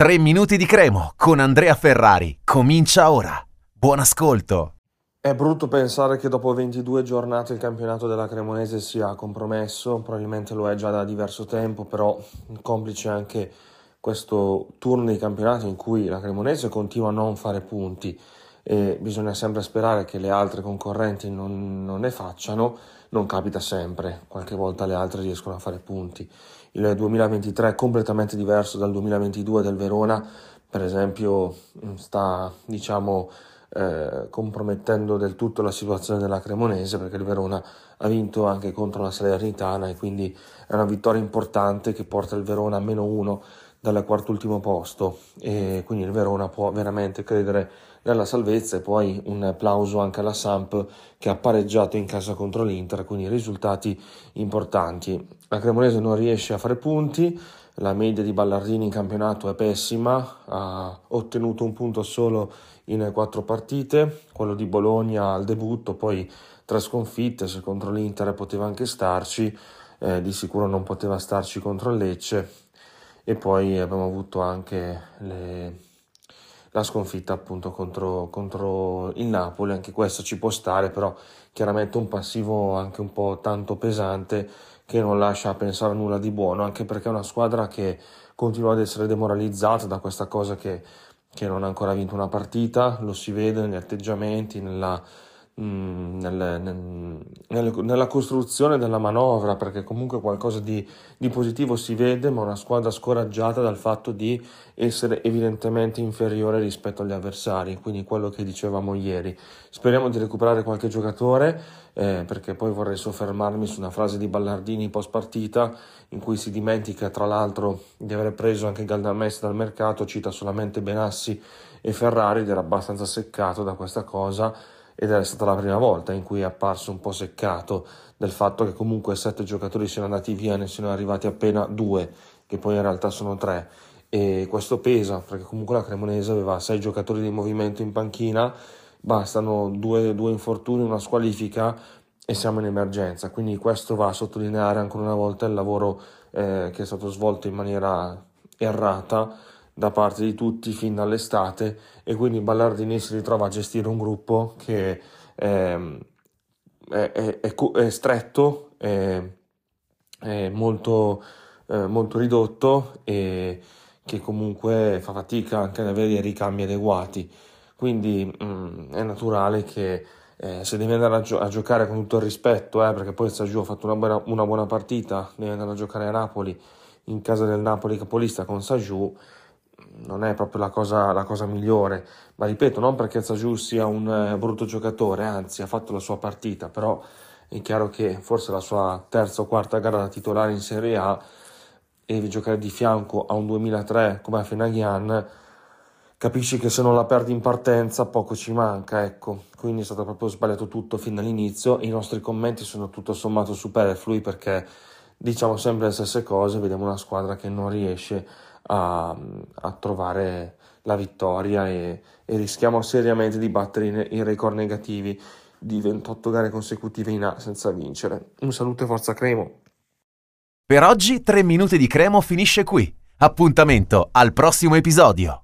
3 minuti di cremo con Andrea Ferrari. Comincia ora. Buon ascolto. È brutto pensare che dopo 22 giornate il campionato della Cremonese sia compromesso, probabilmente lo è già da diverso tempo, però complice anche questo turno di campionato in cui la Cremonese continua a non fare punti e bisogna sempre sperare che le altre concorrenti non, non ne facciano, non capita sempre, qualche volta le altre riescono a fare punti. Il 2023 è completamente diverso dal 2022 del Verona, per esempio sta diciamo eh, compromettendo del tutto la situazione della Cremonese perché il Verona ha vinto anche contro la Salernitana e quindi è una vittoria importante che porta il Verona a meno uno dal quarto ultimo posto e quindi il Verona può veramente credere nella salvezza e poi un applauso anche alla Samp che ha pareggiato in casa contro l'Inter, quindi risultati importanti. La Cremonese non riesce a fare punti, la media di Ballardini in campionato è pessima, ha ottenuto un punto solo in quattro partite, quello di Bologna al debutto, poi tre sconfitte, se contro l'Inter poteva anche starci, eh, di sicuro non poteva starci contro il Lecce e poi abbiamo avuto anche le la sconfitta appunto contro, contro, il Napoli, anche questo ci può stare, però chiaramente un passivo anche un po' tanto pesante che non lascia pensare a nulla di buono, anche perché è una squadra che continua ad essere demoralizzata da questa cosa che, che non ha ancora vinto una partita, lo si vede negli atteggiamenti, nella, nel, nel, nella costruzione della manovra, perché comunque qualcosa di, di, positivo si vede, ma una squadra scoraggiata dal fatto di essere evidentemente inferiore rispetto agli avversari, quindi quello che dicevamo ieri. Speriamo di recuperare qualche giocatore, eh, perché poi vorrei soffermarmi su una frase di Ballardini post partita, in cui si dimentica tra l'altro di aver preso anche Galdamès dal mercato, cita solamente Benassi e Ferrari ed era abbastanza seccato da questa cosa ed è stata la prima volta in cui è apparso un po' seccato del fatto che comunque sette giocatori siano andati via, ne siano arrivati appena due, che poi in realtà sono tre. E questo pesa perché comunque la Cremonese aveva sei giocatori di movimento in panchina, bastano due, due infortuni, una squalifica e siamo in emergenza. Quindi questo va a sottolineare ancora una volta il lavoro eh, che è stato svolto in maniera errata da parte di tutti fin dall'estate e quindi Ballardini si ritrova a gestire un gruppo che ehm, è, è, è, è stretto, è, molto, eh, molto ridotto e che comunque fa fatica anche ad avere dei ricambi adeguati. Quindi mh, mm, è naturale che eh, se devi andare a, gio- a, giocare con tutto il rispetto, eh, perché poi il Saggio ha fatto una buona, una buona partita, devi andare a giocare a Napoli in casa del Napoli capolista con Sagiù non è proprio la cosa, la cosa migliore, ma ripeto, non perché Zagiu sia un eh, brutto giocatore, anzi ha fatto la sua partita, però è chiaro che forse la sua terza o quarta gara da titolare in Serie A e giocare di fianco a un 2003 come a Fenaghian, capisci che se non la perdi in partenza poco ci manca, ecco, quindi è stato proprio sbagliato tutto fin dall'inizio, i nostri commenti sono tutto sommato superflui perché diciamo sempre le stesse cose, vediamo una squadra che non riesce a, a trovare la vittoria e, e, rischiamo seriamente di battere i, i record negativi di 28 gare consecutive in A senza vincere. Un saluto e forza Cremo. Per oggi 3 minuti di Cremo finisce qui. Appuntamento al prossimo episodio.